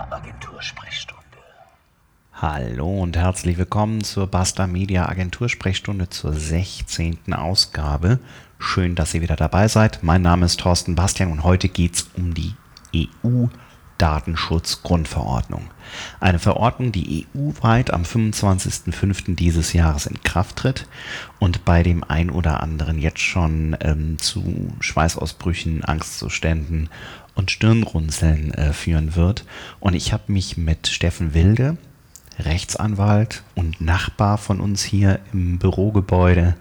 Media Agentursprechstunde. Hallo und herzlich willkommen zur Basta Media Agentursprechstunde zur 16. Ausgabe. Schön, dass ihr wieder dabei seid. Mein Name ist Thorsten Bastian und heute geht es um die EU Datenschutzgrundverordnung. Eine Verordnung, die EU-weit am 25.05. dieses Jahres in Kraft tritt und bei dem ein oder anderen jetzt schon ähm, zu Schweißausbrüchen, Angstzuständen und Stirnrunzeln äh, führen wird. Und ich habe mich mit Steffen Wilde, Rechtsanwalt und Nachbar von uns hier im Bürogebäude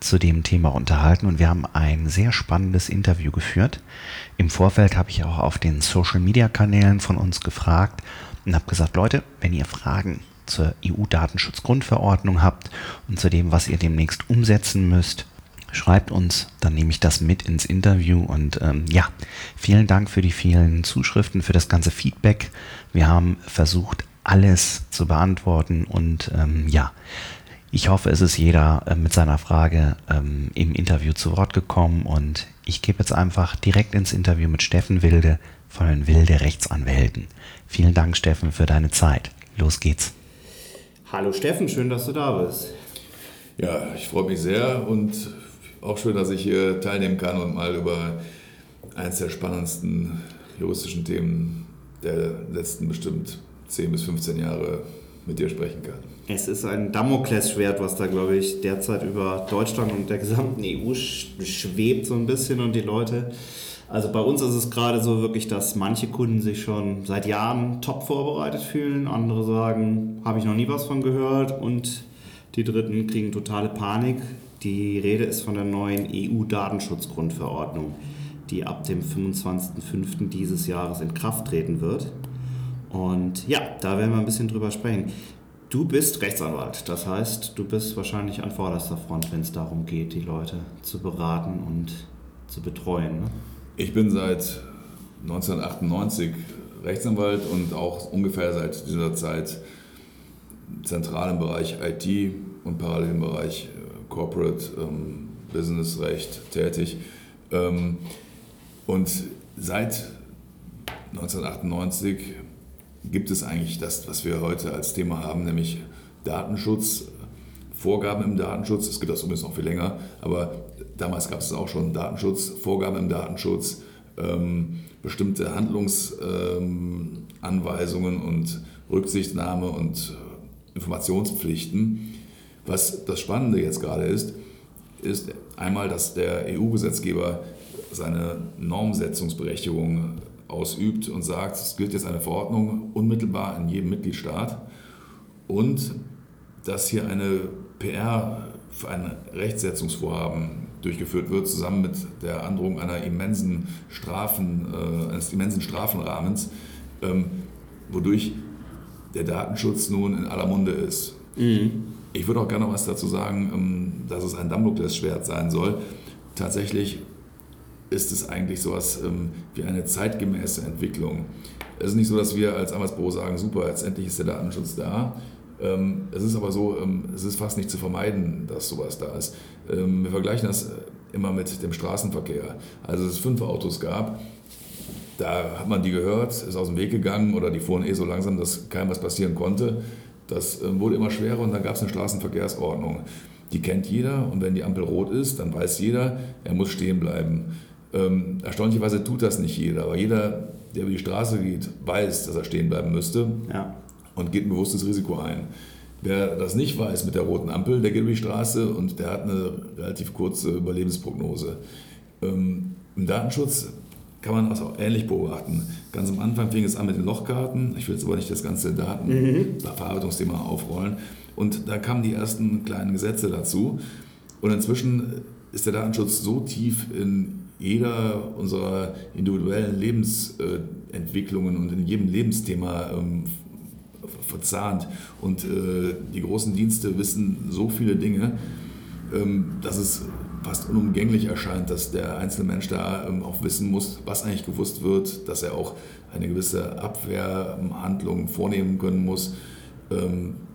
zu dem Thema unterhalten und wir haben ein sehr spannendes Interview geführt. Im Vorfeld habe ich auch auf den Social-Media-Kanälen von uns gefragt und habe gesagt, Leute, wenn ihr Fragen zur EU-Datenschutzgrundverordnung habt und zu dem, was ihr demnächst umsetzen müsst, schreibt uns, dann nehme ich das mit ins Interview und ähm, ja, vielen Dank für die vielen Zuschriften, für das ganze Feedback. Wir haben versucht, alles zu beantworten und ähm, ja, ich hoffe, es ist jeder äh, mit seiner Frage ähm, im Interview zu Wort gekommen und ich gebe jetzt einfach direkt ins Interview mit Steffen Wilde von den Wilde Rechtsanwälten. Vielen Dank, Steffen, für deine Zeit. Los geht's. Hallo Steffen, schön, dass du da bist. Ja, ich freue mich sehr und auch schön, dass ich hier teilnehmen kann und mal über eines der spannendsten juristischen Themen der letzten bestimmt 10 bis 15 Jahre mit dir sprechen kann. Es ist ein Damoklesschwert, was da, glaube ich, derzeit über Deutschland und der gesamten EU schwebt so ein bisschen und die Leute. Also bei uns ist es gerade so wirklich, dass manche Kunden sich schon seit Jahren top vorbereitet fühlen, andere sagen, habe ich noch nie was von gehört und die Dritten kriegen totale Panik. Die Rede ist von der neuen EU-Datenschutzgrundverordnung, die ab dem 25.05. dieses Jahres in Kraft treten wird. Und ja, da werden wir ein bisschen drüber sprechen. Du bist Rechtsanwalt, das heißt, du bist wahrscheinlich an vorderster Front, wenn es darum geht, die Leute zu beraten und zu betreuen. Ne? Ich bin seit 1998 Rechtsanwalt und auch ungefähr seit dieser Zeit zentral im Bereich IT und parallel im Bereich Corporate ähm, Business Recht tätig. Ähm, und seit 1998 gibt es eigentlich das, was wir heute als Thema haben, nämlich Datenschutz, Vorgaben im Datenschutz. Es gibt das übrigens noch viel länger, aber damals gab es auch schon Datenschutz, Vorgaben im Datenschutz, ähm, bestimmte Handlungsanweisungen ähm, und Rücksichtnahme und äh, Informationspflichten. Was das Spannende jetzt gerade ist, ist einmal, dass der EU-Gesetzgeber seine Normsetzungsberechtigung ausübt und sagt, es gilt jetzt eine Verordnung unmittelbar in jedem Mitgliedstaat und dass hier eine PR für ein Rechtsetzungsvorhaben durchgeführt wird, zusammen mit der Androhung einer immensen Strafen, äh, eines immensen Strafenrahmens, ähm, wodurch der Datenschutz nun in aller Munde ist. Mhm. Ich würde auch gerne noch was dazu sagen, ähm, dass es ein Damoklesschwert sein soll. Tatsächlich ist es eigentlich sowas ähm, wie eine zeitgemäße Entwicklung. Es ist nicht so, dass wir als Arbeitsbüro sagen, super, jetzt endlich ist der Datenschutz da. Ähm, es ist aber so, es ist fast nicht zu vermeiden, dass sowas da ist. wir vergleichen das immer mit dem Straßenverkehr. Also es fünf Autos gab, da hat man die gehört, ist aus dem Weg gegangen oder die fuhren eh so langsam, dass keinem was passieren konnte. Das wurde immer schwerer und dann gab es eine Straßenverkehrsordnung. Die kennt jeder und wenn die Ampel rot ist, dann weiß jeder, er muss stehen bleiben. Ähm, erstaunlicherweise tut das nicht jeder, aber jeder, der über die Straße geht, weiß, dass er stehen bleiben müsste ja. und geht ein bewusstes Risiko ein. Wer das nicht weiß mit der roten Ampel, der geht über die Straße und der hat eine relativ kurze Überlebensprognose. Ähm, Im Datenschutz kann man auch ähnlich beobachten. Ganz am Anfang fing es an mit den Lochkarten. Ich will jetzt aber nicht das ganze Datenverarbeitungsthema mhm. aufrollen. Und da kamen die ersten kleinen Gesetze dazu. Und inzwischen ist der Datenschutz so tief in jeder unserer individuellen Lebensentwicklungen und in jedem Lebensthema ähm, verzahnt. Und äh, die großen Dienste wissen so viele Dinge, ähm, dass es fast unumgänglich erscheint, dass der einzelne Mensch da ähm, auch wissen muss, was eigentlich gewusst wird, dass er auch eine gewisse Abwehrhandlung vornehmen können muss.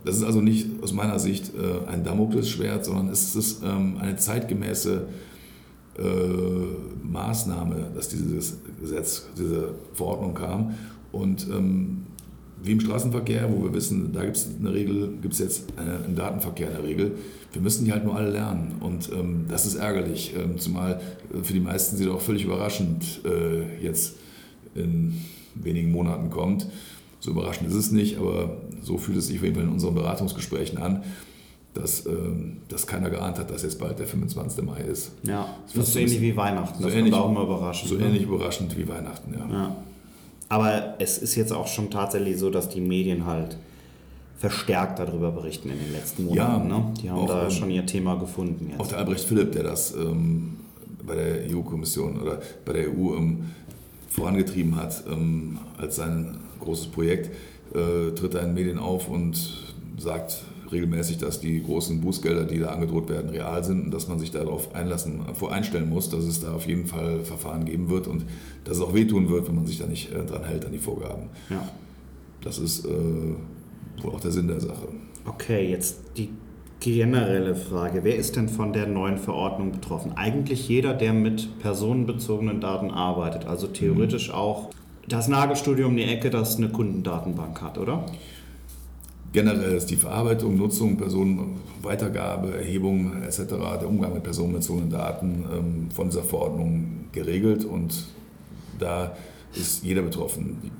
Das ist also nicht aus meiner Sicht äh, ein Damoklesschwert, sondern es ist eine zeitgemäße äh, Maßnahme, dass dieses Gesetz, diese Verordnung kam. Und ähm, wie im Straßenverkehr, wo wir wissen, da gibt es eine Regel, gibt es jetzt äh, im Datenverkehr eine Regel. Wir müssen die halt nur alle lernen und ähm, das ist ärgerlich, ähm, zumal äh, für die meisten sie doch völlig überraschend äh, jetzt in wenigen Monaten kommt. So überraschend ist es nicht, aber so fühlt es sich auf jeden Fall in unseren Beratungsgesprächen an, dass, ähm, dass keiner geahnt hat, dass jetzt bald der 25. Mai ist. Ja, das ist so ähnlich wie Weihnachten. So das ähnlich, kommt auch immer überraschend. So ne? ähnlich überraschend wie Weihnachten, ja. Ja. Aber es ist jetzt auch schon tatsächlich so, dass die Medien halt verstärkt darüber berichten in den letzten Monaten. Ja, ne? Die haben da ähm, schon ihr Thema gefunden jetzt. Auch der Albrecht Philipp, der das ähm, bei der EU-Kommission oder bei der EU ähm, vorangetrieben hat ähm, als sein großes Projekt, äh, tritt da in den Medien auf und sagt regelmäßig, dass die großen Bußgelder, die da angedroht werden, real sind und dass man sich darauf einlassen, vor einstellen muss, dass es da auf jeden Fall Verfahren geben wird und dass es auch wehtun wird, wenn man sich da nicht äh, dran hält an die Vorgaben. ja. Das ist äh, wohl auch der Sinn der Sache. Okay, jetzt die generelle Frage. Wer ist denn von der neuen Verordnung betroffen? Eigentlich jeder, der mit personenbezogenen Daten arbeitet. Also theoretisch auch das Nagelstudio um die Ecke, das eine Kundendatenbank hat, oder? Generell ist die Verarbeitung, Nutzung, Personenweitergabe, Erhebung etc., der Umgang mit personenbezogenen Daten ähm, von dieser Verordnung geregelt und da ist jeder betroffen. Die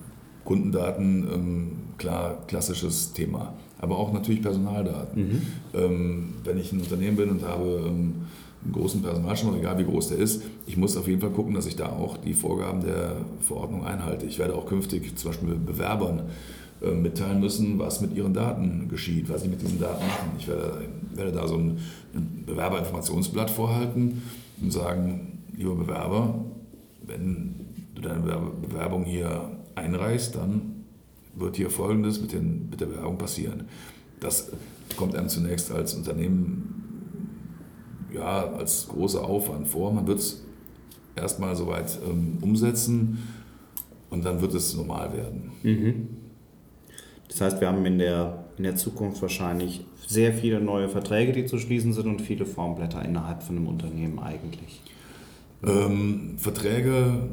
Kundendaten, ähm, klar, klassisches Thema, aber auch natürlich Personaldaten. Ähm, wenn ich ein Unternehmen bin und habe einen großen Personalstamm, egal wie groß der ist, ich muss auf jeden Fall gucken, dass ich da auch die Vorgaben der Verordnung einhalte. Ich werde auch künftig zum Beispiel Bewerbern mitteilen müssen, was mit ihren Daten geschieht, was sie mit diesen Daten machen. Ich werde, werde da so ein, ein Bewerberinformationsblatt vorhalten und sagen, lieber Bewerber, wenn du deine Bewerb- Bewerbung hier einreichst, dann wird hier Folgendes mit, den, mit der Bewerbung passieren. Das kommt einem zunächst als Unternehmen ja, als großer Aufwand vor. Man wird es erstmal soweit ähm, umsetzen und dann wird es normal werden. Das heißt, wir haben in der, in der Zukunft wahrscheinlich sehr viele neue Verträge, die zu schließen sind und viele Formblätter innerhalb von einem Unternehmen eigentlich. Ähm, Verträge,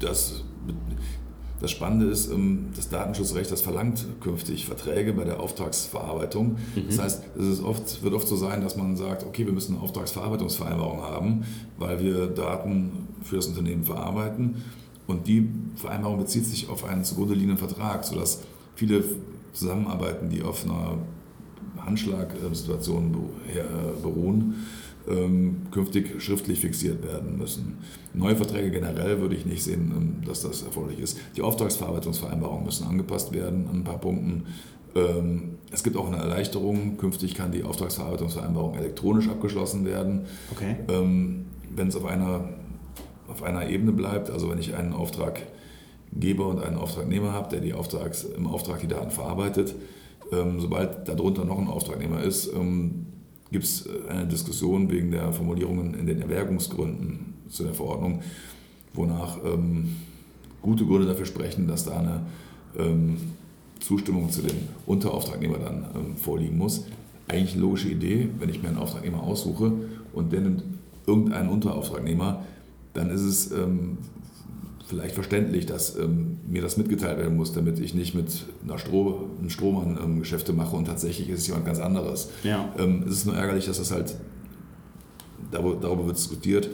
das, das Spannende ist, ähm, das Datenschutzrecht, das verlangt künftig Verträge bei der Auftragsverarbeitung. Das heißt, es oft, wird oft so sein, dass man sagt, okay, wir müssen eine Auftragsverarbeitungsvereinbarung haben, weil wir Daten für das Unternehmen verarbeiten. Und die Vereinbarung bezieht sich auf einen zugrunde liegenden Vertrag, sodass viele Zusammenarbeiten, die auf einer Handschlagsituation beruhen, ähm, künftig schriftlich fixiert werden müssen. Neue Verträge generell würde ich nicht sehen, ähm, dass das erforderlich ist. Die Auftragsverarbeitungsvereinbarungen müssen angepasst werden an ein paar Punkten. Ähm, Es gibt auch eine Erleichterung. Künftig kann die Auftragsverarbeitungsvereinbarung elektronisch abgeschlossen werden. Okay. Wenn es auf einer, auf einer Ebene bleibt, also wenn ich einen Auftraggeber und einen Auftragnehmer habe, der die Auftrags, im Auftrag die Daten verarbeitet, ähm, sobald darunter noch ein Auftragnehmer ist, ähm, gibt es eine Diskussion wegen der Formulierungen in den Erwägungsgründen zu der Verordnung, wonach ähm, gute Gründe dafür sprechen, dass da eine Zustimmung zu dem Unterauftragnehmer dann vorliegen muss. Eigentlich eine logische Idee, wenn ich mir einen Auftragnehmer aussuche und der nimmt irgendeinen Unterauftragnehmer, dann ist es ähm, vielleicht verständlich, dass ähm, mir das mitgeteilt werden muss, damit ich nicht mit einer Stroh, einem Strohmann ähm, Geschäfte mache und tatsächlich ist es jemand ganz anderes. Ja. Ähm, es ist nur ärgerlich, dass das halt, darüber, darüber wird diskutiert,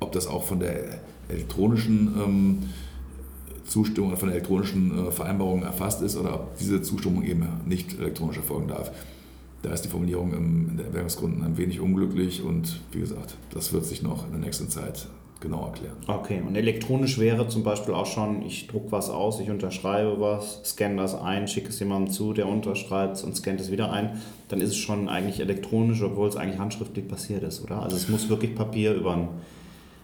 ob das auch von der elektronischen ähm, Zustimmung, von der elektronischen äh, Vereinbarung erfasst ist oder ob diese Zustimmung eben nicht elektronisch erfolgen darf. Da ist die Formulierung im, in der Erwägungsgründen ein wenig unglücklich und wie gesagt, das wird sich noch in der nächsten Zeit genau erklären. Okay, und elektronisch wäre zum Beispiel auch schon, ich druck was aus, ich unterschreibe was, scanne das ein, schicke es jemandem zu, der unterschreibt es und scannt es wieder ein, dann ist es schon eigentlich elektronisch, obwohl es eigentlich handschriftlich passiert ist, oder? Also es muss wirklich Papier über einen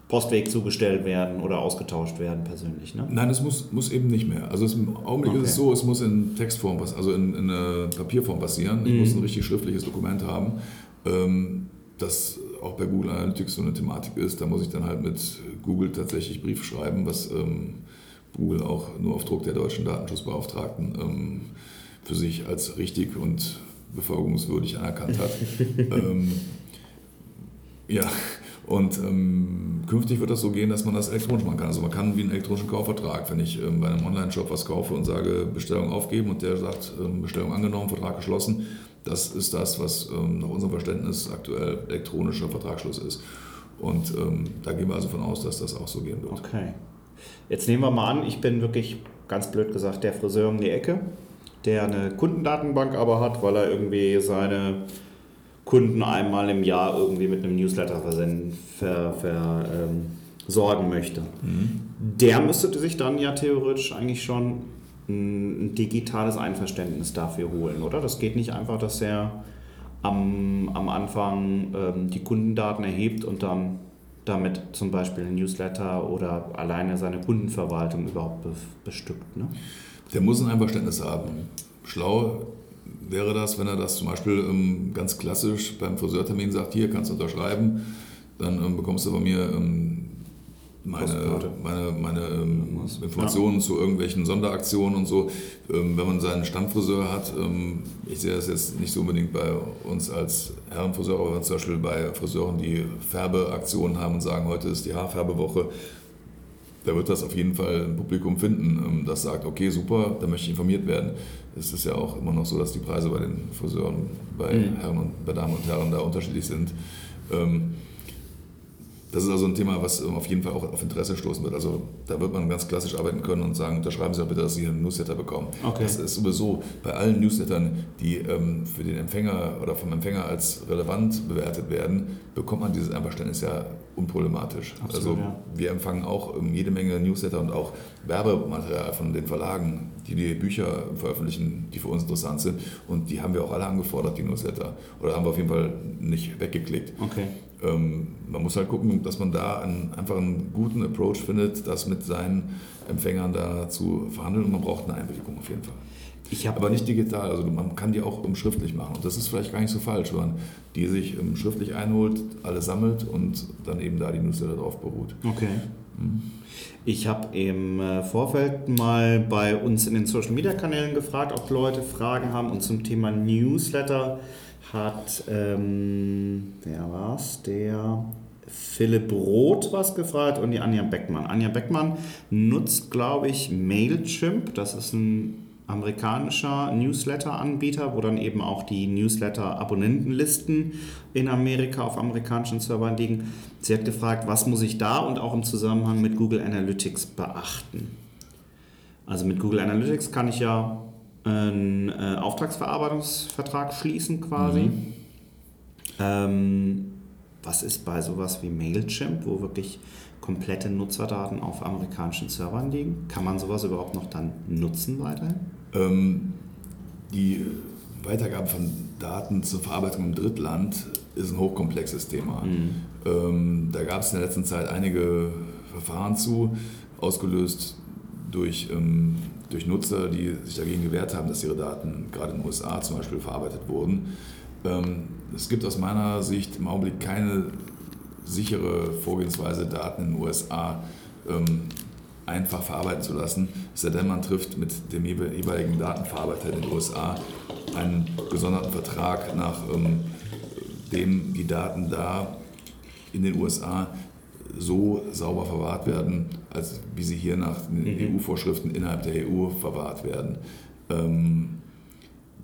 Postweg zugestellt werden oder ausgetauscht werden persönlich, ne? Nein, es muss, muss eben nicht mehr. Also es, im Augenblick ist es Okay. so, es muss in Textform, also in, in äh, Papierform passieren. Ich muss ein richtig schriftliches Dokument haben, ähm, das auch bei Google Analytics so eine Thematik ist. Da muss ich dann halt mit Google tatsächlich Brief schreiben, was ähm, Google auch nur auf Druck der deutschen Datenschutzbeauftragten ähm, für sich als richtig und befolgungswürdig anerkannt hat. ähm, ja, und ähm, künftig wird das so gehen, dass man das elektronisch machen kann. Also man kann wie einen elektronischen Kaufvertrag, wenn ich ähm, bei einem Online-Shop was kaufe und sage Bestellung aufgeben und der sagt ähm, Bestellung angenommen, Vertrag geschlossen, das ist das, was ähm, nach unserem Verständnis aktuell elektronischer Vertragsschluss ist. Und ähm, da gehen wir also von aus, dass das auch so gehen wird. Okay. Jetzt nehmen wir mal an, ich bin wirklich, ganz blöd gesagt, der Friseur um die Ecke, der eine Kundendatenbank aber hat, weil er irgendwie seine Kunden einmal im Jahr irgendwie mit einem Newsletter versenden, ver, ver, ähm, sorgen möchte. Mhm. Der müsste sich dann ja theoretisch eigentlich schon ein, digitales Einverständnis dafür holen, oder? Das geht nicht einfach, dass er am, am Anfang ähm, die Kundendaten erhebt und dann damit zum Beispiel ein Newsletter oder alleine seine Kundenverwaltung überhaupt bestückt. Ne? Der muss ein Einverständnis haben. Schlau wäre das, wenn er das zum Beispiel ähm, ganz klassisch beim Friseurtermin sagt, hier kannst du unterschreiben, dann ähm, bekommst du bei mir ähm, meine, meine, meine ähm, Informationen ja. zu irgendwelchen Sonderaktionen und so. Ähm, wenn man seinen Stammfriseur hat, ähm, ich sehe das jetzt nicht so unbedingt bei uns als Herrenfriseur, aber zum Beispiel bei Friseuren, die Färbeaktionen haben und sagen, heute ist die Haarfärbewoche, da wird das auf jeden Fall ein Publikum finden, das sagt, okay, super, da möchte ich informiert werden. Es ist ja auch immer noch so, dass die Preise bei den Friseuren, bei mhm. Herren und bei Damen und Herren da unterschiedlich sind. Das ist also ein Thema, was auf jeden Fall auch auf Interesse stoßen wird. Also da wird man ganz klassisch arbeiten können und sagen, unterschreiben Sie doch bitte, dass Sie einen Newsletter bekommen. Okay. Das ist sowieso bei allen Newslettern, die ähm, für den Empfänger oder vom Empfänger als relevant bewertet werden, bekommt man dieses Einverständnis ja unproblematisch. Absolut, also ja. wir empfangen auch ähm, jede Menge Newsletter und auch Werbematerial von den Verlagen, die die Bücher veröffentlichen, die für uns interessant sind. Und die haben wir auch alle angefordert, die Newsletter. Oder haben wir auf jeden Fall nicht weggeklickt. Okay. Ähm, man muss halt gucken, dass man da einen, einfach einen guten Approach findet, das mit seinen Empfängern da zu verhandeln und man braucht eine Einwilligung auf jeden Fall. Ich aber nicht digital, also man kann die auch schriftlich machen und das ist vielleicht gar nicht so falsch, wenn man die sich schriftlich einholt, alle sammelt und dann eben da die Newsletter drauf beruht. Okay. Hm. Ich habe im äh, Vorfeld mal bei uns in den Social Media Kanälen gefragt, ob Leute Fragen haben und zum Thema Newsletter hat, ähm, wer war's? Der Philipp Roth was gefragt und die Anja Beckmann. Anja Beckmann nutzt, glaube ich, Mailchimp. Das ist ein amerikanischer Newsletter-Anbieter, wo dann eben auch die Newsletter-Abonnentenlisten in Amerika auf amerikanischen Servern liegen. Sie hat gefragt, was muss ich da und auch im Zusammenhang mit Google Analytics beachten. Also mit Google Analytics kann ich ja einen äh, Auftragsverarbeitungsvertrag schließen quasi. Mhm. Ähm, was ist bei sowas wie Mailchimp, wo wirklich komplette Nutzerdaten auf amerikanischen Servern liegen? Kann man sowas überhaupt noch dann nutzen weiterhin? Ähm, die Weitergabe von Daten zur Verarbeitung im Drittland ist ein hochkomplexes Thema. Mhm. Ähm, da gab es in der letzten Zeit einige Verfahren zu, ausgelöst durch ähm, durch Nutzer, die sich dagegen gewehrt haben, dass ihre Daten gerade in den USA zum Beispiel verarbeitet wurden. Ähm, es gibt aus meiner Sicht im Augenblick keine sichere Vorgehensweise, Daten in den USA ähm, einfach verarbeiten zu lassen, es sei denn, man trifft mit dem jeweiligen Datenverarbeiter in den USA einen gesonderten Vertrag, nach ähm, dem die Daten da in den USA so sauber verwahrt werden, als wie sie hier nach den mhm. EU-Vorschriften innerhalb der EU verwahrt werden. Ähm,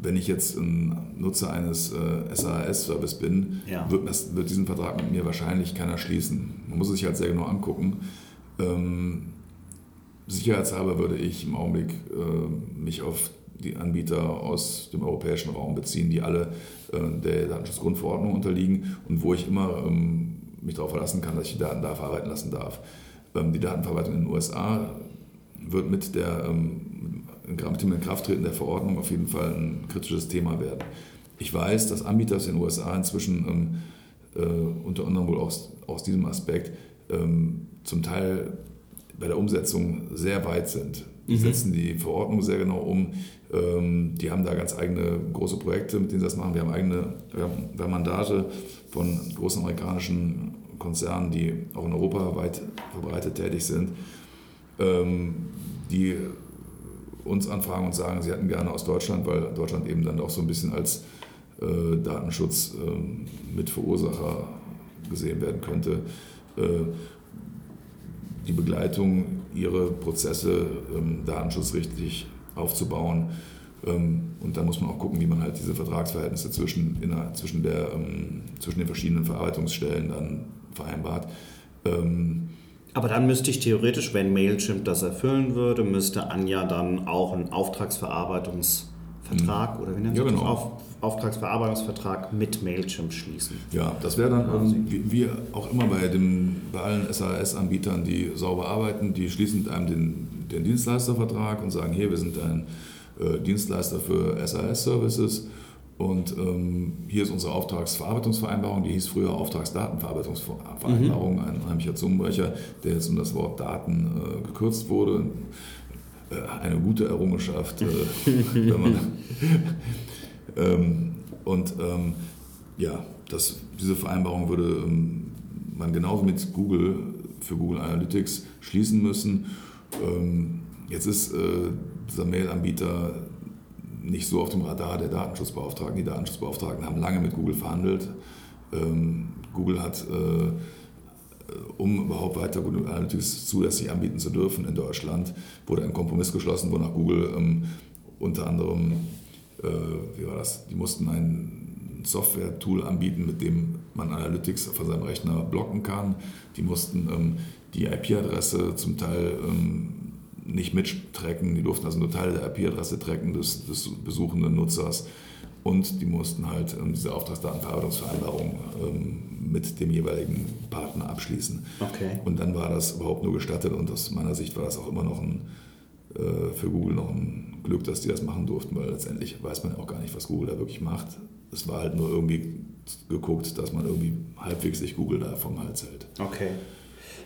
wenn ich jetzt ein Nutzer eines äh, SAS-Service bin, ja. wird, das, wird, diesen Vertrag mit mir wahrscheinlich keiner schließen. Man muss es sich halt sehr genau angucken. Ähm, sicherheitshalber würde ich im Augenblick äh, mich auf die Anbieter aus dem europäischen Raum beziehen, die alle äh, der Datenschutzgrundverordnung unterliegen und wo ich immer ähm, mich darauf verlassen kann, dass ich die Daten da verarbeiten lassen darf. Ähm, die Datenverwaltung in den USA wird mit, der, ähm, mit dem Inkrafttreten der Verordnung auf jeden Fall ein kritisches Thema werden. Ich weiß, dass Anbieter aus den USA inzwischen ähm, äh, unter anderem wohl aus, aus diesem Aspekt zum Teil bei der Umsetzung sehr weit sind. Die mhm. setzen die Verordnung sehr genau um. die haben da ganz eigene große Projekte, mit denen sie das machen. Wir haben eigene wir haben, Mandate von großen amerikanischen Konzernen, die auch in Europa weit verbreitet tätig sind, ähm, die uns anfragen und sagen, sie hätten gerne aus Deutschland, weil Deutschland eben dann auch so ein bisschen als äh, Datenschutz äh, Mitverursacher gesehen werden könnte, äh, die Begleitung, ihre Prozesse ähm, datenschutzrechtlich aufzubauen. Ähm, und dann muss man auch gucken, wie man halt diese Vertragsverhältnisse zwischen, in, zwischen, der, ähm, zwischen den verschiedenen Verarbeitungsstellen dann vereinbart. Ähm, aber dann müsste ich theoretisch, wenn Mailchimp das erfüllen würde, müsste Anja dann auch einen Auftragsverarbeitungsvertrag mhm. oder wie nennt ja, genau. das? Auf, Auftragsverarbeitungsvertrag mit Mailchimp schließen. Ja, das wäre dann, ähm, wie, wie, auch immer bei, dem, bei allen SAS-Anbietern, die sauber arbeiten, die schließen mit einem den, den Dienstleistervertrag und sagen, hier, wir sind ein äh, Dienstleister für SAS-Services und ähm, hier ist unsere Auftragsverarbeitungsvereinbarung, die hieß früher Auftragsdatenverarbeitungsvereinbarung, mhm. ein unheimlicher Zungenbrecher, der jetzt um das Wort Daten äh, gekürzt wurde. Äh, eine gute Errungenschaft, äh, wenn man. Ähm, und ähm, ja, das, diese Vereinbarung würde ähm, man genauso mit Google für Google Analytics schließen müssen. Jetzt ist äh, dieser Mail-Anbieter nicht so auf dem Radar der Datenschutzbeauftragten. Die Datenschutzbeauftragten haben lange mit Google verhandelt. Google hat, äh, um überhaupt weiter Google Analytics zulässig anbieten zu dürfen in Deutschland, wurde ein Kompromiss geschlossen, wonach Google unter anderem, wie war das, die mussten ein Software-Tool anbieten, mit dem man Analytics von seinem Rechner blocken kann. Die mussten ähm, die IP-Adresse zum Teil ähm, nicht mittracken, die durften also nur Teile der IP-Adresse tracken des, des, besuchenden Nutzers und die mussten halt ähm, diese Auftragsdatenverarbeitungsvereinbarung ähm, mit dem jeweiligen Partner abschließen. Okay. Und dann war das überhaupt nur gestattet und aus meiner Sicht war das auch immer noch ein, äh, für Google noch ein Glück, dass die das machen durften, weil letztendlich weiß man auch gar nicht, was Google da wirklich macht. Es war halt nur irgendwie geguckt, dass man irgendwie halbwegs sich Google da vom Hals hält. Okay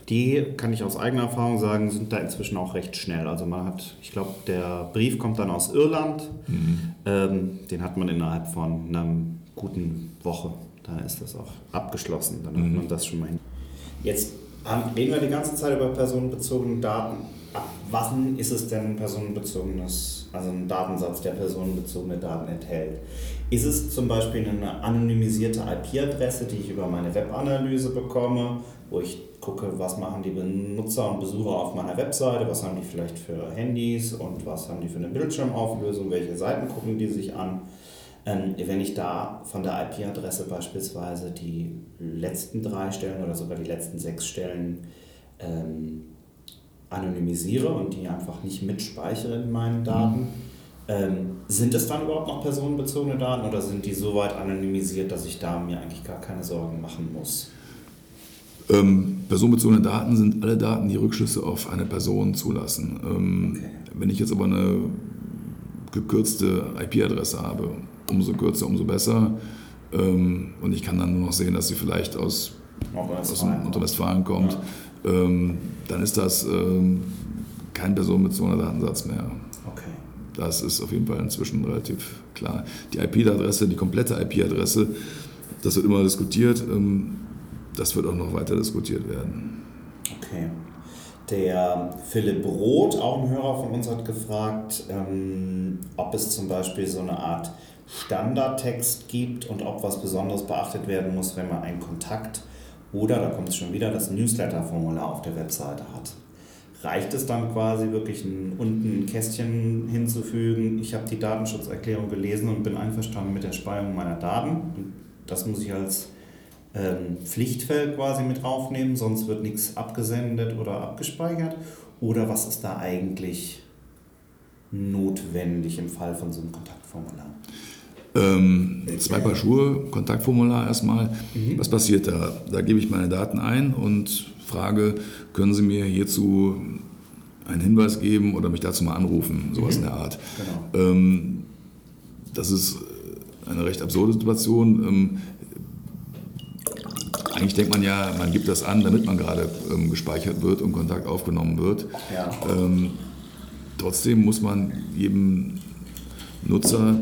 die, kann ich aus eigener Erfahrung sagen, sind da inzwischen auch recht schnell. Also man hat, ich glaube, der Brief kommt dann aus Irland. Mhm. Ähm, den hat man innerhalb von einer guten Woche. Da ist das auch abgeschlossen. Dann hat mhm. man das schon mal hin. Jetzt reden wir die ganze Zeit über personenbezogene Daten. Ab wann ist es denn personenbezogenes, also ein Datensatz, der personenbezogene Daten enthält? Ist es zum Beispiel eine anonymisierte IP-Adresse, die ich über meine Webanalyse bekomme, wo ich gucke, was machen die Benutzer und Besucher auf meiner Webseite, was haben die vielleicht für Handys und was haben die für eine Bildschirmauflösung, welche Seiten gucken die sich an. Ähm, wenn ich da von der IP-Adresse beispielsweise die letzten drei Stellen oder sogar die letzten sechs Stellen ähm, anonymisiere und die einfach nicht mitspeichere in meinen Daten, mhm ähm, sind es dann überhaupt noch personenbezogene Daten oder sind die so weit anonymisiert, dass ich da mir eigentlich gar keine Sorgen machen muss? Ähm, personenbezogene Daten sind alle Daten, die Rückschlüsse auf eine Person zulassen. Ähm, okay. Wenn ich jetzt aber eine gekürzte IP-Adresse habe, umso kürzer, umso besser. Ähm, und ich kann dann nur noch sehen, dass sie vielleicht aus, aus Nordrhein-Westfalen kommt, ja. Ähm, dann ist das ähm, kein personenbezogener Datensatz mehr. Das ist auf jeden Fall inzwischen relativ klar. Die IP-Adresse, die komplette IP-Adresse, das wird immer diskutiert. Ähm, das wird auch noch weiter diskutiert werden. Okay. Der Philipp Roth, auch ein Hörer von uns, hat gefragt, ähm, ob es zum Beispiel so eine Art Standardtext gibt und ob was Besonderes beachtet werden muss, wenn man einen Kontakt oder, da kommt es schon wieder, das Newsletter-Formular auf der Webseite hat reicht es dann quasi wirklich ein, unten ein Kästchen hinzufügen, ich habe die Datenschutzerklärung gelesen und bin einverstanden mit der Speicherung meiner Daten. Das muss ich als ähm, Pflichtfeld quasi mit draufnehmen, sonst wird nichts abgesendet oder abgespeichert. Oder was ist da eigentlich notwendig im Fall von so einem Kontaktformular? Ähm, zwei Paar Schuhe, Kontaktformular erstmal. Mhm. Was passiert da? Da gebe ich meine Daten ein und frage, können Sie mir hierzu einen Hinweis geben oder mich dazu mal anrufen, sowas mhm. in der Art. Genau. Ähm, das ist eine recht absurde Situation. Ähm, eigentlich denkt man ja, man gibt das an, damit man gerade ähm, gespeichert wird und Kontakt aufgenommen wird. Ja. Ähm, trotzdem muss man jedem Nutzer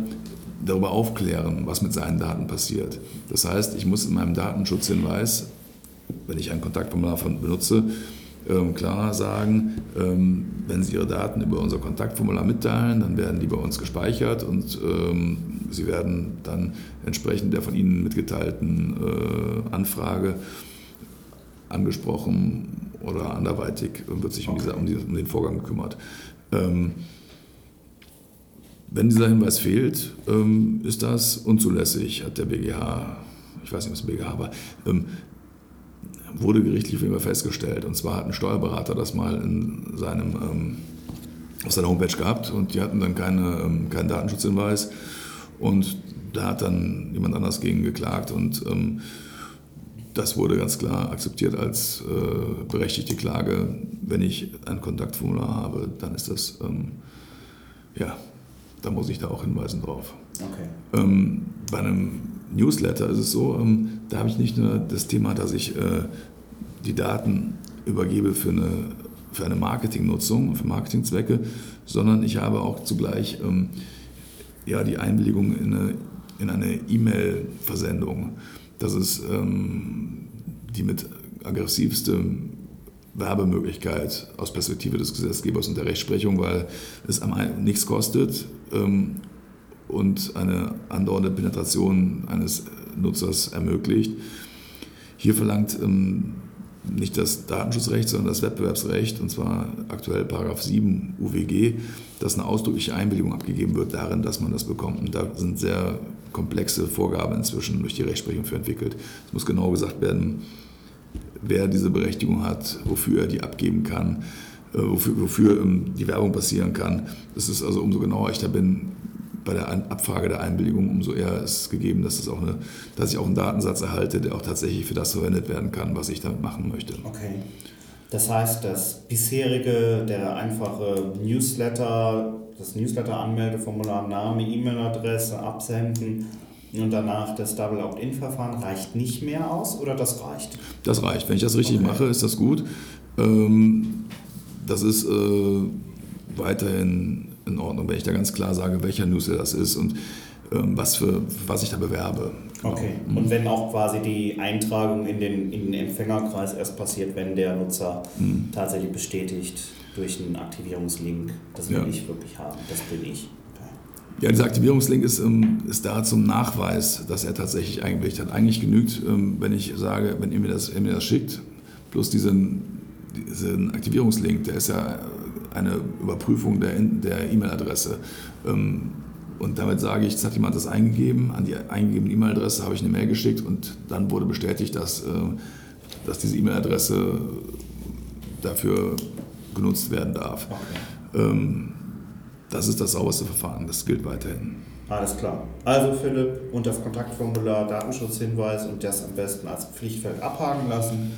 darüber aufklären, was mit seinen Daten passiert. Das heißt, ich muss in meinem Datenschutzhinweis, wenn ich ein Kontaktformular benutze, ähm, klar sagen, ähm, wenn Sie Ihre Daten über unser Kontaktformular mitteilen, dann werden die bei uns gespeichert und ähm, Sie werden dann entsprechend der von Ihnen mitgeteilten äh, Anfrage angesprochen oder anderweitig wird sich um, diese, um, die, um den Vorgang gekümmert. Wenn dieser Hinweis fehlt, ähm, ist das unzulässig, hat der BGH, ich weiß nicht, was der BGH war, ähm, wurde gerichtlich immer festgestellt. Und zwar hat ein Steuerberater das mal in seinem, ähm, auf seiner Homepage gehabt und die hatten dann keine, keinen Datenschutzhinweis. Und da hat dann jemand anders gegen geklagt und das wurde ganz klar akzeptiert als äh, berechtigte Klage. Wenn ich ein Kontaktformular habe, dann ist das, ähm, ja, da muss ich da auch hinweisen drauf. Okay. Ähm, bei einem Newsletter ist es so, ähm, da habe ich nicht nur das Thema, dass ich äh, die Daten übergebe für eine, für eine Marketingnutzung, für Marketingzwecke, sondern ich habe auch zugleich ähm, ja, die Einwilligung in eine in eine E-Mail-Versendung. Das ist ähm, die mit aggressivste Werbemöglichkeit aus Perspektive des Gesetzgebers und der Rechtsprechung, weil es am nichts kostet ähm, und eine andauernde Penetration eines Nutzers ermöglicht. Hier verlangt ähm, nicht das Datenschutzrecht, sondern das Wettbewerbsrecht, und zwar aktuell Paragraph 7 UWG, dass eine ausdrückliche Einwilligung abgegeben wird darin, dass man das bekommt. Und da sind sehr komplexe Vorgaben inzwischen durch die Rechtsprechung für entwickelt. Es muss genau gesagt werden, wer diese Berechtigung hat, wofür er die abgeben kann, äh, wofür, wofür ähm, die Werbung passieren kann. Das ist also umso genauer ich da bin, bei der Abfrage der Einwilligung, umso eher ist es gegeben, dass, das auch eine, dass ich auch einen Datensatz erhalte, der auch tatsächlich für das verwendet werden kann, was ich damit machen möchte. Okay. Das heißt, das bisherige, der einfache Newsletter, das Newsletter-Anmeldeformular, Name, E-Mail-Adresse, absenden und danach das Double Opt-in-Verfahren reicht nicht mehr aus oder das reicht? Das reicht. Wenn ich das richtig okay. mache, ist das gut. Ähm, das ist äh, weiterhin in Ordnung, wenn ich da ganz klar sage, welcher Newsletter das ist und ähm, was, für, was ich da bewerbe. Genau. Okay. Mhm. Und wenn auch quasi die Eintragung in den, in den Empfängerkreis erst passiert, wenn der Nutzer mhm. tatsächlich bestätigt durch einen Aktivierungslink, das will ja. ich wirklich haben, das bin ich. Ja, dieser Aktivierungslink ist, ähm, ist da zum Nachweis, dass er tatsächlich eingewilligt hat. Eigentlich genügt, ähm, wenn ich sage, wenn ihr mir das, ihr mir das schickt, plus diesen, diesen Aktivierungslink, der ist ja eine Überprüfung der E-Mail-Adresse. Ähm, und damit sage ich, jetzt hat jemand das eingegeben, an die eingegebene E-Mail-Adresse habe ich eine Mail geschickt und dann wurde bestätigt, dass, äh, dass diese E-Mail-Adresse dafür genutzt werden darf. Okay. Ähm, das ist das sauberste Verfahren, das gilt weiterhin. Alles klar. Also Philipp, und das Kontaktformular Datenschutzhinweis und das am besten als Pflichtfeld abhaken lassen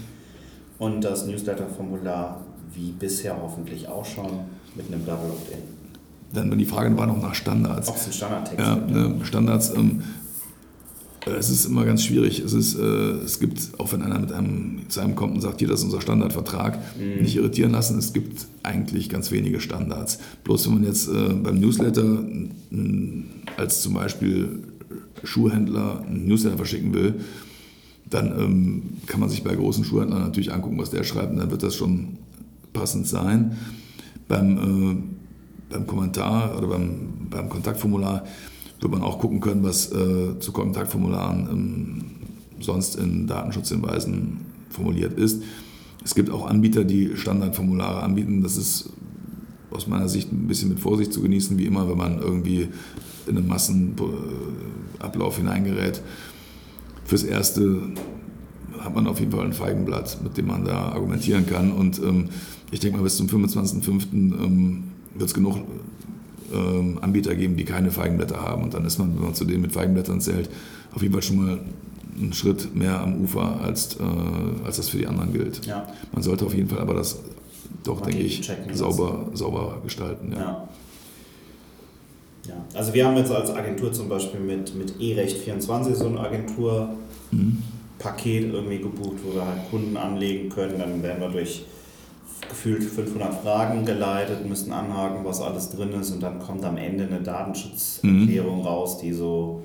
und das Newsletter-Formular wie bisher hoffentlich auch schon mit einem Double Opt-in. Dann die Frage war noch nach Standards. Ob es ein Standardtext ja, ne, Standards. Ähm, äh, es ist immer ganz schwierig. Es, ist, äh, es gibt, auch wenn einer mit einem zu einem kommt und sagt, hier, das ist unser Standardvertrag, mhm. nicht irritieren lassen. Es gibt eigentlich ganz wenige Standards. Bloß wenn man jetzt äh, beim Newsletter als zum Beispiel Schuhhändler einen Newsletter verschicken will, dann ähm, kann man sich bei großen Schuhhändlern natürlich angucken, was der schreibt, und dann wird das schon passend sein. Beim, äh, beim Kommentar oder beim, beim Kontaktformular wird man auch gucken können, was äh, zu Kontaktformularen ähm, sonst in Datenschutzhinweisen formuliert ist. Es gibt auch Anbieter, die Standardformulare anbieten. Das ist aus meiner Sicht ein bisschen mit Vorsicht zu genießen, wie immer, wenn man irgendwie in einen Massenablauf hineingerät. Fürs Erste hat man auf jeden Fall ein Feigenblatt, mit dem man da argumentieren kann. Und ähm, ich denke mal, bis zum 25.05. Ähm, wird es genug ähm, Anbieter geben, die keine Feigenblätter haben. Und dann ist man, wenn man zu denen mit Feigenblättern zählt, auf jeden Fall schon mal einen Schritt mehr am Ufer, als, äh, als das für die anderen gilt. Ja. Man sollte auf jeden Fall aber das doch, denke ich, sauber, sauber gestalten. Ja. ja. Ja. Also wir haben jetzt als Agentur zum Beispiel mit, mit E-Recht24 so eine Agentur. Mhm. Irgendwie gebucht, wo wir halt Kunden anlegen können. Dann werden wir durch gefühlt 500 Fragen geleitet, müssen anhaken, was alles drin ist und dann kommt am Ende eine Datenschutzerklärung mhm. raus, die so,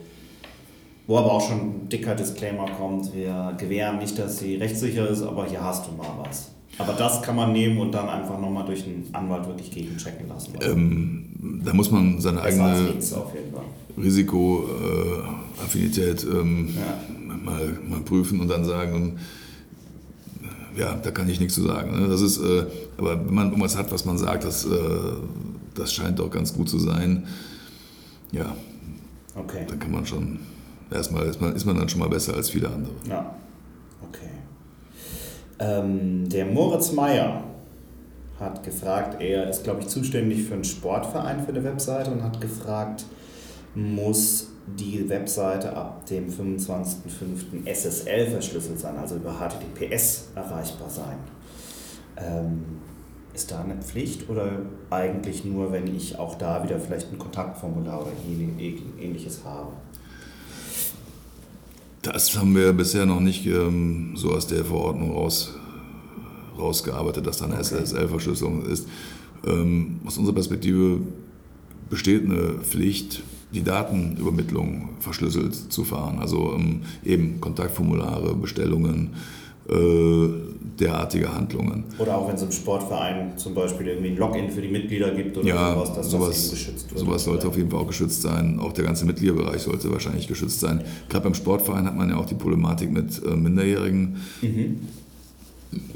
wo aber auch schon ein dicker Disclaimer kommt, wir gewähren nicht, dass sie rechtssicher ist, aber hier hast du mal was. Aber das kann man nehmen und dann einfach nochmal durch einen Anwalt wirklich gegenchecken lassen. Ähm, da muss man seine eigene Risikoaffinität äh, ähm, ja mal, mal prüfen und dann sagen, ja, da kann ich nichts zu sagen. Ne? Das ist, äh, aber wenn man irgendwas hat, was man sagt, das, äh, das scheint doch ganz gut zu sein. Ja, okay. dann kann man schon, erstmal ist man, ist man dann schon mal besser als viele andere. Ja, okay. Ähm, der Moritz Meyer hat gefragt, er ist, glaube ich, zuständig für einen Sportverein für eine Webseite und hat gefragt, muss die Webseite ab dem 25.05. SSL verschlüsselt sein, also über HTTPS erreichbar sein. Ähm, ist da eine Pflicht oder eigentlich nur, wenn ich auch da wieder vielleicht ein Kontaktformular oder ähnliches habe? Das haben wir bisher noch nicht ähm, so aus der Verordnung raus, rausgearbeitet, dass da eine okay. SSL-Verschlüsselung ist. Ähm, aus unserer Perspektive besteht eine Pflicht, die Datenübermittlung verschlüsselt zu fahren. Also ähm, eben Kontaktformulare, Bestellungen, äh, derartige Handlungen. Oder auch wenn es im Sportverein zum Beispiel irgendwie ein Login für die Mitglieder gibt oder ja, sowas, dass sowas, das geschützt wird. Sowas sollte auf jeden Fall auch geschützt sein. Auch der ganze Mitgliederbereich sollte wahrscheinlich geschützt sein. Gerade beim Sportverein hat man ja auch die Problematik mit äh, Minderjährigen. Mhm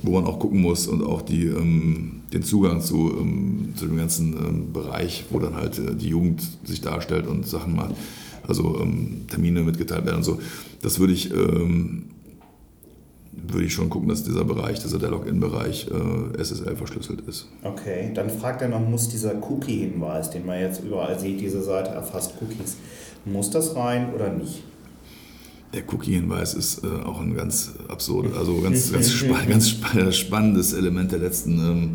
wo man auch gucken muss und auch die, ähm, den Zugang zu, ähm, zu dem ganzen ähm, Bereich, wo dann halt äh, die Jugend sich darstellt und Sachen macht, also ähm, Termine mitgeteilt werden und so. Das würde ich, ähm, würde ich schon gucken, dass dieser Bereich, dieser der Login-Bereich äh, SSL verschlüsselt ist. Okay, dann fragt er noch, muss dieser Cookie-Hinweis, den man jetzt überall sieht, diese Seite erfasst Cookies, muss das rein oder nicht? Der Cookie-Hinweis ist äh, auch ein ganz absurd, also ganz, ganz, spa ganz spannendes Element der letzten, ähm,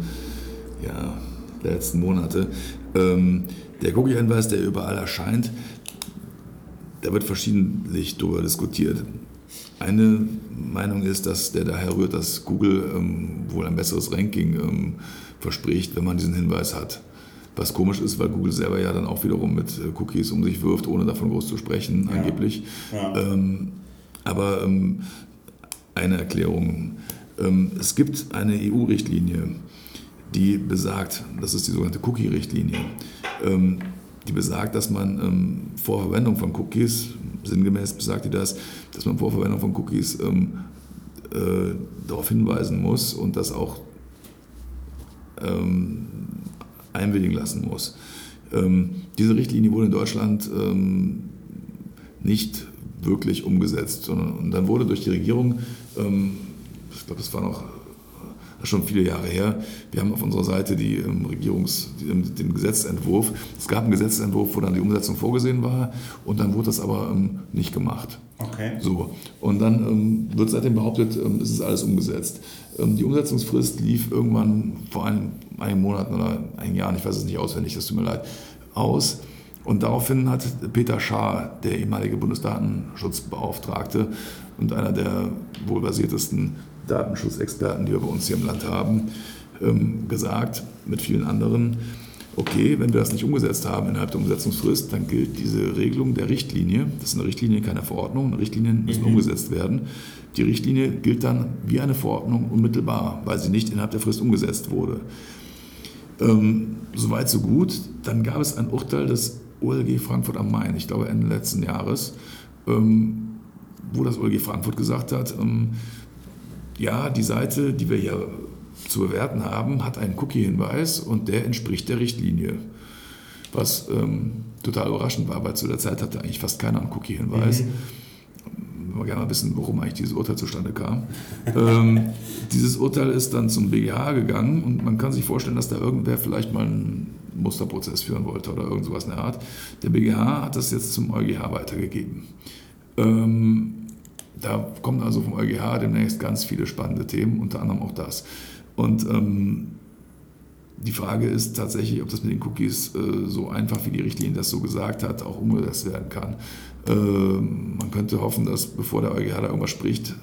ja, der letzten Monate. Ähm, der Cookie-Hinweis, der überall erscheint, da wird verschiedentlich darüber diskutiert. Eine Meinung ist, dass der daher rührt, dass Google ähm, wohl ein besseres Ranking ähm, verspricht, wenn man diesen Hinweis hat. Was komisch ist, weil Google selber ja dann auch wiederum mit äh, Cookies um sich wirft, ohne davon groß zu sprechen, ja. angeblich. Ja. Ähm, aber ähm, eine Erklärung. Ähm, es gibt eine EU-Richtlinie, die besagt, das ist die sogenannte Cookie-Richtlinie, ähm, die besagt, dass man ähm, vor Verwendung von Cookies, sinngemäß besagt die das, dass man vor Verwendung von Cookies ähm, äh, darauf hinweisen muss und das auch einwilligen lassen muss. Ähm, diese Richtlinie wurde in Deutschland ähm, nicht wirklich umgesetzt, sondern und dann wurde durch die Regierung, ähm, ich glaube, das war noch schon viele Jahre her. Wir haben auf unserer Seite die, ähm, Regierungs, die, ähm, den Gesetzentwurf. Es gab einen Gesetzentwurf, wo dann die Umsetzung vorgesehen war und dann wurde das aber ähm, nicht gemacht. Okay. So. Und dann ähm, wird seitdem behauptet, ähm, es ist alles umgesetzt. Ähm, die Umsetzungsfrist lief irgendwann vor einem, einigen Monaten oder einigen Jahren, ich weiß es nicht auswendig, das tut mir leid, aus. Und daraufhin hat Peter Schaar, der ehemalige Bundesdatenschutzbeauftragte und einer der wohl basiertesten Datenschutzexperten, die wir bei uns hier im Land haben, ähm, gesagt, mit vielen anderen, okay, wenn wir das nicht umgesetzt haben innerhalb der Umsetzungsfrist, dann gilt diese Regelung der Richtlinie, das ist eine Richtlinie, keine Verordnung, Richtlinien müssen mhm. umgesetzt werden. Die Richtlinie gilt dann wie eine Verordnung unmittelbar, weil sie nicht innerhalb der Frist umgesetzt wurde. Ähm, Soweit, so gut. Dann gab es ein Urteil des OLG Frankfurt am Main, ich glaube Ende letzten Jahres, ähm, wo das OLG Frankfurt gesagt hat, ähm, ja, die Seite, die wir hier zu bewerten haben, hat einen Cookie-Hinweis und der entspricht der Richtlinie. Was ähm, total überraschend war, weil zu der Zeit hatte eigentlich fast keiner einen Cookie-Hinweis. Mhm. Wir gerne mal wissen, warum eigentlich dieses Urteil zustande kam. ähm, dieses Urteil ist dann zum BGH gegangen und man kann sich vorstellen, dass da irgendwer vielleicht mal einen Musterprozess führen wollte oder irgend sowas in der Art. Der BGH hat das jetzt zum EuGH weitergegeben. Ähm, da kommen also vom EuGH demnächst ganz viele spannende Themen, unter anderem auch das. Und ähm, die Frage ist tatsächlich, ob das mit den Cookies äh, so einfach, wie die Richtlinie das so gesagt hat, auch umgesetzt werden kann. Äh, man könnte hoffen, dass bevor der EuGH da irgendwas spricht,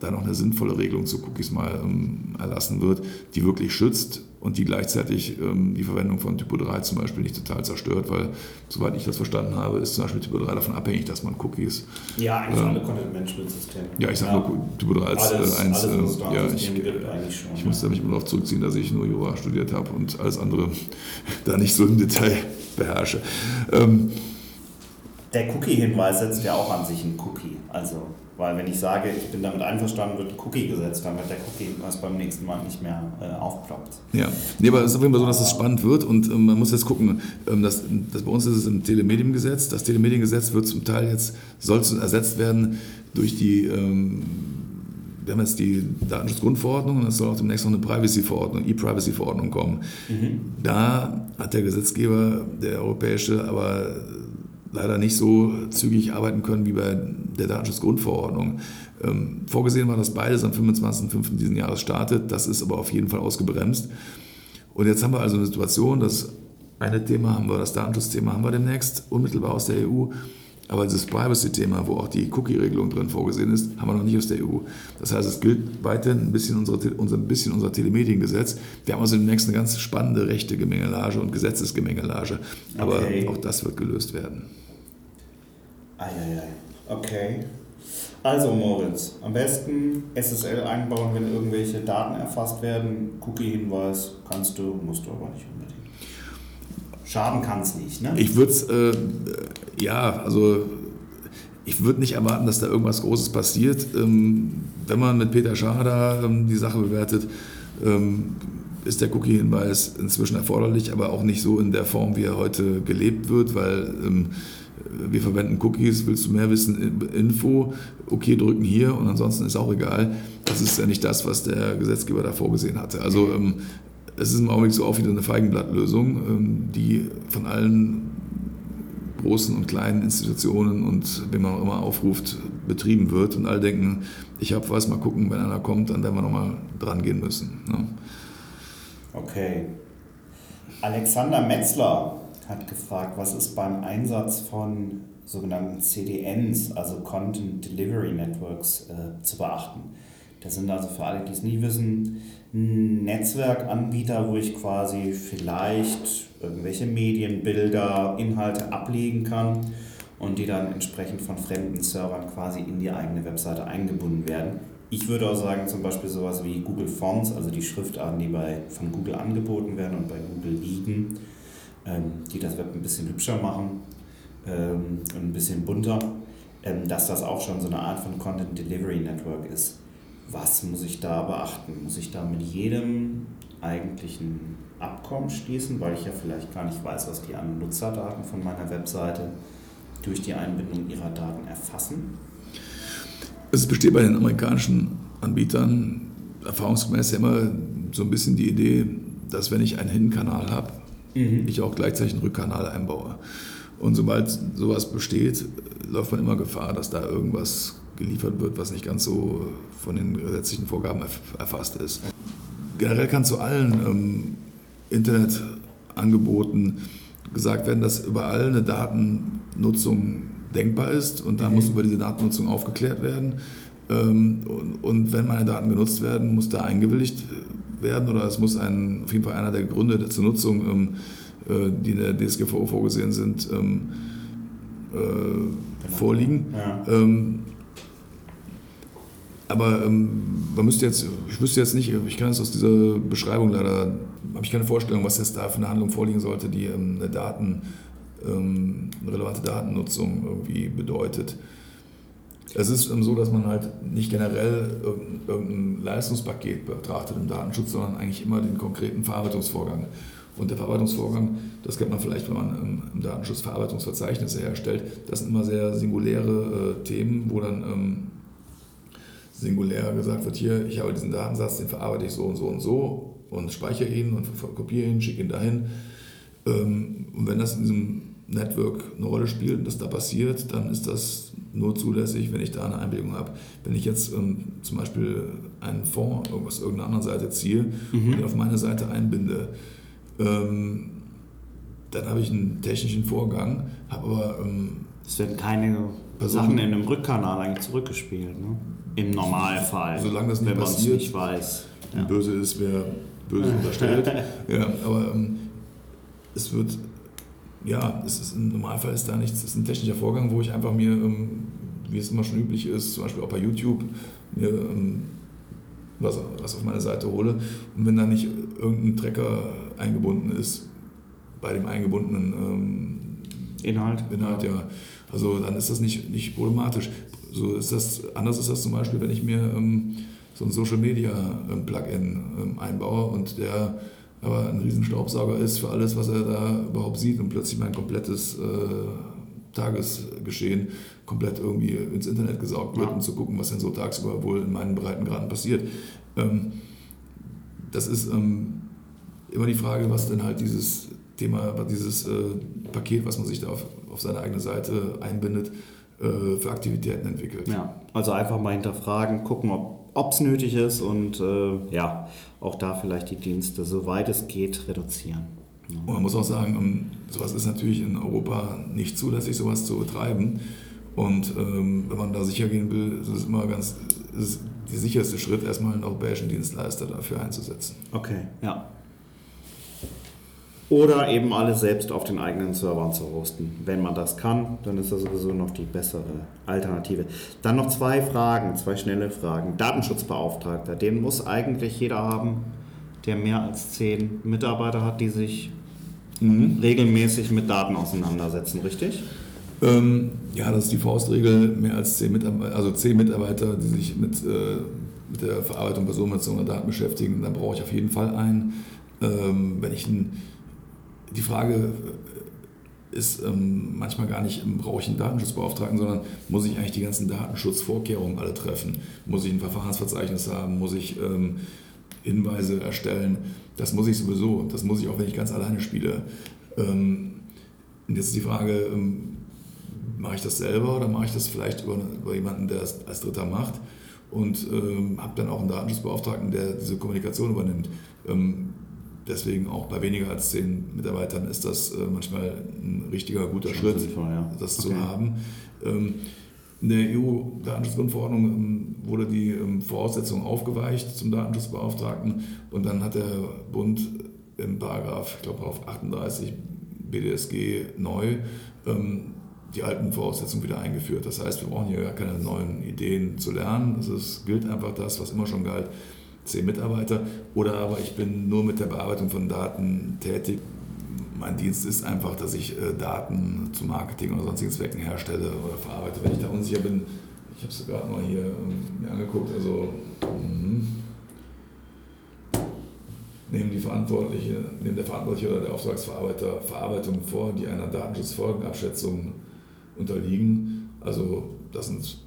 da noch eine sinnvolle Regelung zu Cookies mal ähm, erlassen wird, die wirklich schützt und die gleichzeitig ähm, die Verwendung von Typo 3 zum Beispiel nicht total zerstört, weil, soweit ich das verstanden habe, ist zum Beispiel Typo 3 davon abhängig, dass man Cookies. Ja, eigentlich ähm, alle Content-Management-Systeme. Ja, ich sage ja. nur Typo 3 als alles, äh, eins. Alles, äh, ja, ich, ich muss da mich immer darauf zurückziehen, dass ich nur Jura studiert habe und alles andere da nicht so im Detail beherrsche. Ähm, der Cookie-Hinweis setzt ja auch an sich einen Cookie. Also, weil wenn ich sage, ich bin damit einverstanden, wird ein Cookie gesetzt, dann wird der Cookie-Hinweis beim nächsten Mal nicht mehr äh, aufploppt. Ja, nee, aber es ist auf jeden Fall so, dass es spannend wird und ähm, man muss jetzt gucken, ähm, dass, dass bei uns ist es im Telemediengesetz. Das Telemediengesetz wird zum Teil jetzt, soll ersetzt werden durch die ähm, wir haben jetzt die Datenschutzgrundverordnung und es soll auch demnächst noch eine Privacy-Verordnung, E-Privacy-Verordnung kommen. Mhm. Da hat der Gesetzgeber, der europäische, aber leider nicht so zügig arbeiten können wie bei der Datenschutzgrundverordnung. Ähm, vorgesehen war, dass beides am 25.05. diesen Jahres startet. Das ist aber auf jeden Fall ausgebremst. Und jetzt haben wir also eine Situation, das eine Thema haben wir, das Datenschutzthema haben wir demnächst, unmittelbar aus der EU. Aber dieses Privacy-Thema, wo auch die Cookie-Regelung drin vorgesehen ist, haben wir noch nicht aus der EU. Das heißt, es gilt weiterhin ein bisschen unser, unser, ein bisschen unser Telemediengesetz. Wir haben also demnächst eine ganz spannende rechte Gemengelage und Gesetzesgemengelage. Aber okay. auch das wird gelöst werden. Eieiei. Okay. Also Moritz, am besten SSL einbauen, wenn irgendwelche Daten erfasst werden. Cookie-Hinweis kannst du, musst du aber nicht unbedingt. Schaden kann es nicht, ne? Ich würde es, äh, ja, also ich würde nicht erwarten, dass da irgendwas Großes passiert. Ähm, wenn man mit Peter Schader ähm, die Sache bewertet, ähm, ist der Cookie-Hinweis inzwischen erforderlich, aber auch nicht so in der Form, wie er heute gelebt wird, weil ähm, wir verwenden Cookies, willst du mehr wissen, Info, okay, drücken hier und ansonsten ist auch egal. Das ist ja nicht das, was der Gesetzgeber da vorgesehen hatte. Also ähm, es ist im Augenblick so auch wieder eine Feigenblattlösung, ähm, die von allen großen und kleinen Institutionen und wem man auch immer aufruft, betrieben wird und alle denken, ich habe was, mal gucken, wenn einer kommt, dann werden wir nochmal dran gehen müssen. Ne? Okay. Alexander Metzler hat gefragt, was ist beim Einsatz von sogenannten CDNs, also Content Delivery Networks, äh, zu beachten. Das sind also für alle, die es nie wissen, Netzwerkanbieter, wo ich quasi vielleicht irgendwelche Medien, Bilder, Inhalte ablegen kann und die dann entsprechend von fremden Servern quasi in die eigene Webseite eingebunden werden. Ich würde auch sagen, zum Beispiel sowas wie Google Fonts, also die Schriftarten, die bei, von Google angeboten werden und bei Google liegen, ähm, die das Web ein bisschen hübscher machen ähm, und ein bisschen bunter, ähm, dass das auch schon so eine Art von Content Delivery Network ist was muss ich da beachten? Muss ich da mit jedem eigentlichen Abkommen schließen, weil ich ja vielleicht gar nicht weiß, was die an Nutzerdaten von meiner Webseite durch die Einbindung ihrer Daten erfassen? Es besteht bei den amerikanischen Anbietern erfahrungsgemäß immer so ein bisschen die Idee, dass wenn ich einen Hin-Kanal habe, mhm. ich auch gleichzeitig einen Rückkanal einbaue. Und sobald sowas besteht, läuft man immer Gefahr, dass da irgendwas geliefert wird, was nicht ganz so von den gesetzlichen Vorgaben erfasst ist. Generell kann zu allen ähm, Internetangeboten gesagt werden, dass überall eine Datennutzung denkbar ist und da mhm. muss über diese Datennutzung aufgeklärt werden. Ähm, und, und, wenn meine Daten genutzt werden, muss da eingewilligt werden oder es muss ein, auf jeden Fall einer der Gründe zur Nutzung, ähm, äh, die in der DSGVO vorgesehen sind, ähm, äh, genau. vorliegen. Ja. Ähm, aber ähm, man müsste jetzt, ich wüsste jetzt nicht, ich kann es aus dieser Beschreibung leider, habe ich keine Vorstellung, was jetzt da für eine Handlung vorliegen sollte, die ähm, eine Daten, ähm, eine relevante Datennutzung irgendwie bedeutet. Es ist ähm, so, dass man halt nicht generell irgendein Leistungspaket betrachtet im Datenschutz, sondern eigentlich immer den konkreten Verarbeitungsvorgang. Und der Verarbeitungsvorgang, das kennt man vielleicht, wenn man im Datenschutz Verarbeitungsverzeichnisse herstellt, das sind immer sehr singuläre äh, Themen, wo dann ähm, singulär gesagt wird, hier, ich habe diesen Datensatz, den verarbeite ich so und so und so und speichere ihn und kopiere ihn, schicke ihn dahin. Ähm, und wenn das in diesem Network eine Rolle spielt und das da passiert, dann ist das nur zulässig, wenn ich da eine Einwilligung habe. Wenn ich jetzt ähm, zum Beispiel einen Fonds aus irgendeiner anderen Seite ziehe mhm. und den auf meine Seite einbinde, ähm, dann habe ich einen technischen Vorgang, habe aber... Es werden keine Sachen in einem Rückkanal eigentlich zurückgespielt. Ne? Im Normalfall. Solange das nicht wenn passiert, nicht weiß. Ja. Böse ist, wer böse unterstellt. ja, aber ähm, es wird, ja, es ist, im Normalfall ist da nichts, es ist ein technischer Vorgang, wo ich einfach mir, ähm, wie es immer schon üblich ist, zum Beispiel auch bei YouTube, mir ähm, was, was auf meine Seite hole. Und wenn da nicht irgendein Trecker eingebunden ist, bei dem eingebundenen ähm, Inhalt, Inhalt ja. ja Also dann ist das nicht, nicht problematisch. So ist das, anders ist das zum Beispiel, wenn ich mir ähm, so ein Social Media ähm, Plugin ähm, einbaue und der aber ein riesen Staubsauger ist für alles, was er da überhaupt sieht und plötzlich mein komplettes äh, Tagesgeschehen komplett irgendwie ins Internet gesaugt wird, ja. um zu gucken, was denn so tagsüber wohl in meinen Breitengraden passiert. Ähm, das ist ähm, immer die Frage, was denn halt dieses Thema, dieses äh, Paket, was man sich da auf, auf seine eigene Seite einbindet, äh, für Aktivitäten entwickelt. Ja, also einfach mal hinterfragen, gucken, ob es nötig ist und äh, ja, auch da vielleicht die Dienste, soweit es geht, reduzieren. Und man muss auch sagen, ähm, sowas ist natürlich in Europa nicht zulässig, sowas zu betreiben. Und ähm, wenn man da sicher gehen will, ist es immer ganz, ist der sicherste Schritt, erstmal einen europäischen Dienstleister dafür einzusetzen. Okay, ja. Oder eben alles selbst auf den eigenen Servern zu hosten. Wenn man das kann, dann ist das sowieso noch die bessere Alternative. Dann noch zwei Fragen, zwei schnelle Fragen. Datenschutzbeauftragter, den muss eigentlich jeder haben, der mehr als zehn Mitarbeiter hat, die sich mhm. regelmäßig mit Daten auseinandersetzen, richtig? Ähm, ja, das ist die Faustregel, mehr als zehn Mitarbeiter, also zehn Mitarbeiter, die sich mit, äh, mit der Verarbeitung personenbezogener Daten beschäftigen, dann brauche ich auf jeden Fall einen. Ähm, wenn ich ein die Frage äh, ist ähm, manchmal gar nicht, brauche ich einen Datenschutzbeauftragten, sondern muss ich eigentlich die ganzen Datenschutzvorkehrungen alle treffen? Muss ich ein Verfahrensverzeichnis haben? Muss ich ähm, Hinweise erstellen? Das muss ich sowieso. Das muss ich auch, wenn ich ganz alleine spiele. Ähm, und jetzt ist die Frage, ähm, mache ich das selber oder mache ich das vielleicht über, über jemanden, der das als Dritter macht? Und ähm, habe dann auch einen Datenschutzbeauftragten, der diese Kommunikation übernimmt. Ähm, Deswegen auch bei weniger als zehn Mitarbeitern ist das äh, manchmal ein richtiger guter Schon Schritt, sinnvoll, ja. das okay. zu haben. Ähm, in der EU-Datenschutzgrundverordnung ähm, wurde die ähm, Voraussetzung aufgeweicht zum Datenschutzbeauftragten und dann hat der Bund im Paragraph, ich glaube auf 38 BDSG neu die alten Voraussetzungen wieder eingeführt. Das heißt, wir brauchen hier gar keine neuen Ideen zu lernen. Es gilt einfach das, was immer schon galt zehn Mitarbeiter oder aber ich bin nur mit der Bearbeitung von Daten tätig. Mein Dienst ist einfach, dass ich äh, Daten zu Marketing oder sonstigen Zwecken herstelle oder verarbeite. Wenn ich da unsicher bin, ich habe es gerade mal hier ähm, mir angeguckt, also mh, nehmen die Verantwortliche, nehmen der Verantwortliche oder der Auftragsverarbeiter Verarbeitungen vor, die einer Datenschutzfolgenabschätzung unterliegen. Also das sind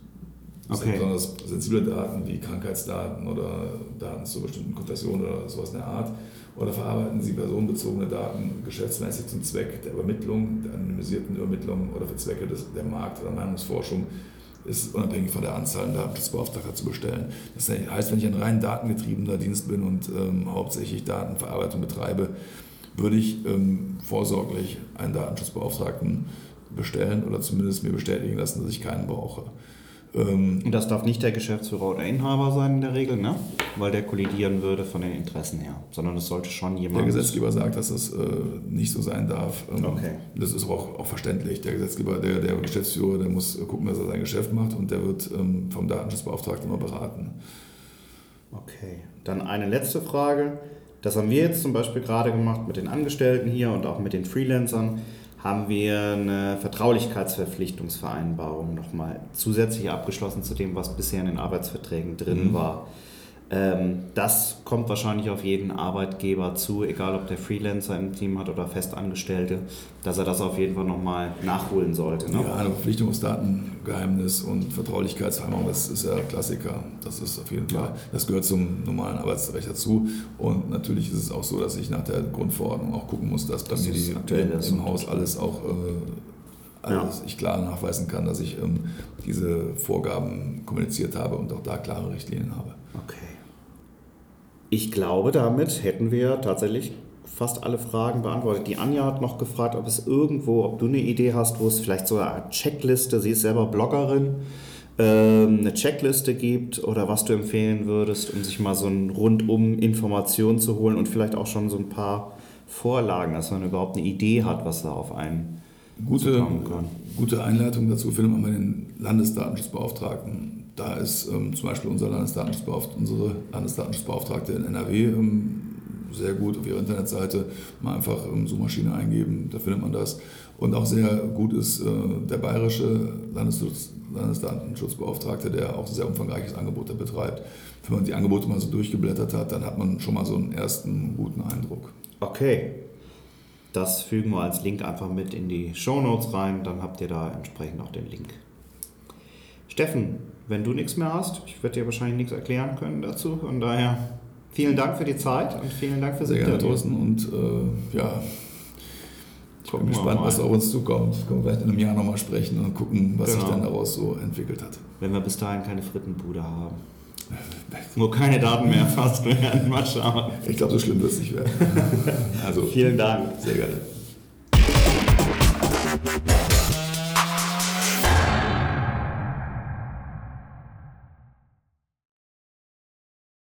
Okay. Besonders sensible Daten wie Krankheitsdaten oder Daten zu bestimmten Konfessionen oder sowas in der Art. Oder verarbeiten Sie personenbezogene Daten geschäftsmäßig zum Zweck der Übermittlung, der anonymisierten Übermittlung oder für Zwecke des, der Markt- oder Meinungsforschung ist unabhängig von der Anzahl an Datenschutzbeauftragter zu bestellen. Das heißt, wenn ich ein rein datengetriebener Dienst bin und ähm, hauptsächlich Datenverarbeitung betreibe, würde ich ähm, vorsorglich einen Datenschutzbeauftragten bestellen oder zumindest mir bestätigen lassen, dass ich keinen brauche. Ähm, und das darf nicht der Geschäftsführer oder Inhaber sein in der Regel, ne? weil der kollidieren würde von den Interessen her, sondern es sollte schon jemand. Der Gesetzgeber sagt, dass das äh, nicht so sein darf. Ähm, okay. Das ist auch, auch verständlich. Der Gesetzgeber, der, der Geschäftsführer, der muss gucken, dass er sein Geschäft macht und der wird ähm, vom Datenschutzbeauftragten immer beraten. Okay, dann eine letzte Frage. Das haben wir jetzt zum Beispiel gerade gemacht mit den Angestellten hier und auch mit den Freelancern haben wir eine Vertraulichkeitsverpflichtungsvereinbarung nochmal zusätzlich abgeschlossen zu dem, was bisher in den Arbeitsverträgen drin mhm. war. Ähm, das kommt wahrscheinlich auf jeden Arbeitgeber zu, egal ob der Freelancer im Team hat oder Festangestellte, dass er das auf jeden Fall nochmal nachholen sollte. Ne? Ja, eine Verpflichtungsdatengeheimnis und Vertraulichkeitsvereinbarung, das ist ja Klassiker. Das ist auf jeden Fall, das gehört zum normalen Arbeitsrecht dazu. Und natürlich ist es auch so, dass ich nach der Grundverordnung auch gucken muss, dass bei das mir die, im Haus alles auch äh, alles ja. ich klar nachweisen kann, dass ich ähm, diese Vorgaben kommuniziert habe und auch da klare Richtlinien habe. Okay. Ich glaube, damit hätten wir tatsächlich fast alle Fragen beantwortet. Die Anja hat noch gefragt, ob es irgendwo, ob du eine Idee hast, wo es vielleicht so eine Checkliste, sie ist selber Bloggerin, ähm, eine Checkliste gibt oder was du empfehlen würdest, um sich mal so ein rundum Informationen zu holen und vielleicht auch schon so ein paar Vorlagen, dass man überhaupt eine Idee hat, was da auf einen gute, kann. Gute Einleitung dazu findet man bei den Landesdatenschutzbeauftragten da ist ähm, zum Beispiel unser Landesdatenschutzbeauftragte, unsere Landesdatenschutzbeauftragte in NRW ähm, sehr gut auf ihrer Internetseite mal einfach ähm, Suchmaschine eingeben, da findet man das. Und auch sehr gut ist äh, der bayerische Landesschutz, Landesdatenschutzbeauftragte, der auch ein sehr umfangreiches Angebot betreibt. Wenn man die Angebote mal so durchgeblättert hat, dann hat man schon mal so einen ersten guten Eindruck. Okay. Das fügen wir als Link einfach mit in die Show Notes rein, dann habt ihr da entsprechend auch den Link. Steffen, wenn du nichts mehr hast, ich werde dir wahrscheinlich nichts erklären können dazu, von daher vielen Dank für die Zeit und vielen Dank fürs Sehr Interview. Thorsten. Und äh, ja, ich bin gespannt, was auf uns zukommt. Können wir vielleicht in einem Jahr nochmal sprechen und gucken, was sich Genau. dann daraus so entwickelt hat. Wenn wir bis dahin keine Frittenbude haben. Wo keine Daten mehr erfasst werden. Mal schauen. Ich glaube, so schlimm wird es nicht werden. Also, Vielen Dank. sehr gerne.